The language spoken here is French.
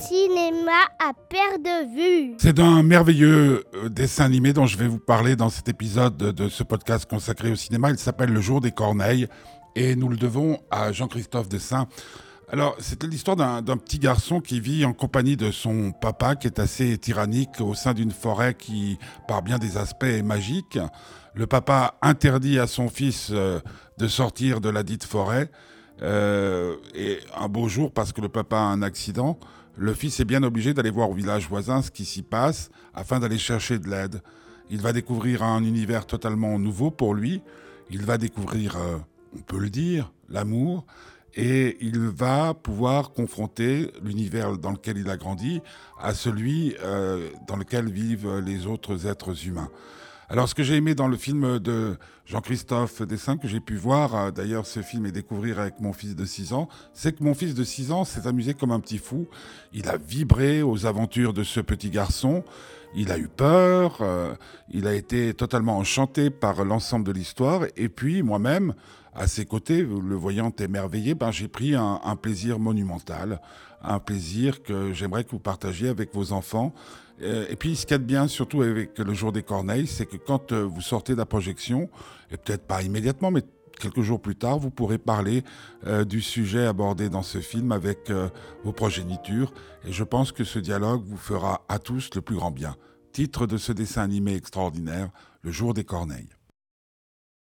cinéma à perte de vue. C'est d'un merveilleux euh, dessin animé dont je vais vous parler dans cet épisode de ce podcast consacré au cinéma. Il s'appelle Le jour des corneilles et nous le devons à Jean-Christophe Dessin. Alors, c'était l'histoire d'un petit garçon qui vit en compagnie de son papa, qui est assez tyrannique au sein d'une forêt qui, par bien des aspects, est magique. Le papa interdit à son fils euh, de sortir de la dite forêt. Euh, et un beau jour, parce que le papa a un accident, le fils est bien obligé d'aller voir au village voisin ce qui s'y passe afin d'aller chercher de l'aide. Il va découvrir un univers totalement nouveau pour lui. Il va découvrir, euh, on peut le dire, l'amour. Et il va pouvoir confronter l'univers dans lequel il a grandi à celui euh, dans lequel vivent les autres êtres humains. Alors, ce que j'ai aimé dans le film de Jean-Christophe Dessin, que j'ai pu voir, euh, d'ailleurs, ce film et découvrir avec mon fils de 6 ans, c'est que mon fils de 6 ans s'est amusé comme un petit fou. Il a vibré aux aventures de ce petit garçon. Il a eu peur. Euh, il a été totalement enchanté par l'ensemble de l'histoire. Et puis, moi-même, à ses côtés, le voyant émerveillé, ben, j'ai pris un, plaisir monumental, un plaisir que j'aimerais que vous partagiez avec vos enfants. Euh, et puis, ce qu'il y a de bien, surtout avec le jour des corneilles, c'est que quand euh, vous sortez de la projection, et peut-être pas immédiatement, mais quelques jours plus tard, vous pourrez parler euh, du sujet abordé dans ce film avec vos progénitures. Et je pense que ce dialogue vous fera à tous le plus grand bien. Titre de ce dessin animé extraordinaire, Le jour des corneilles.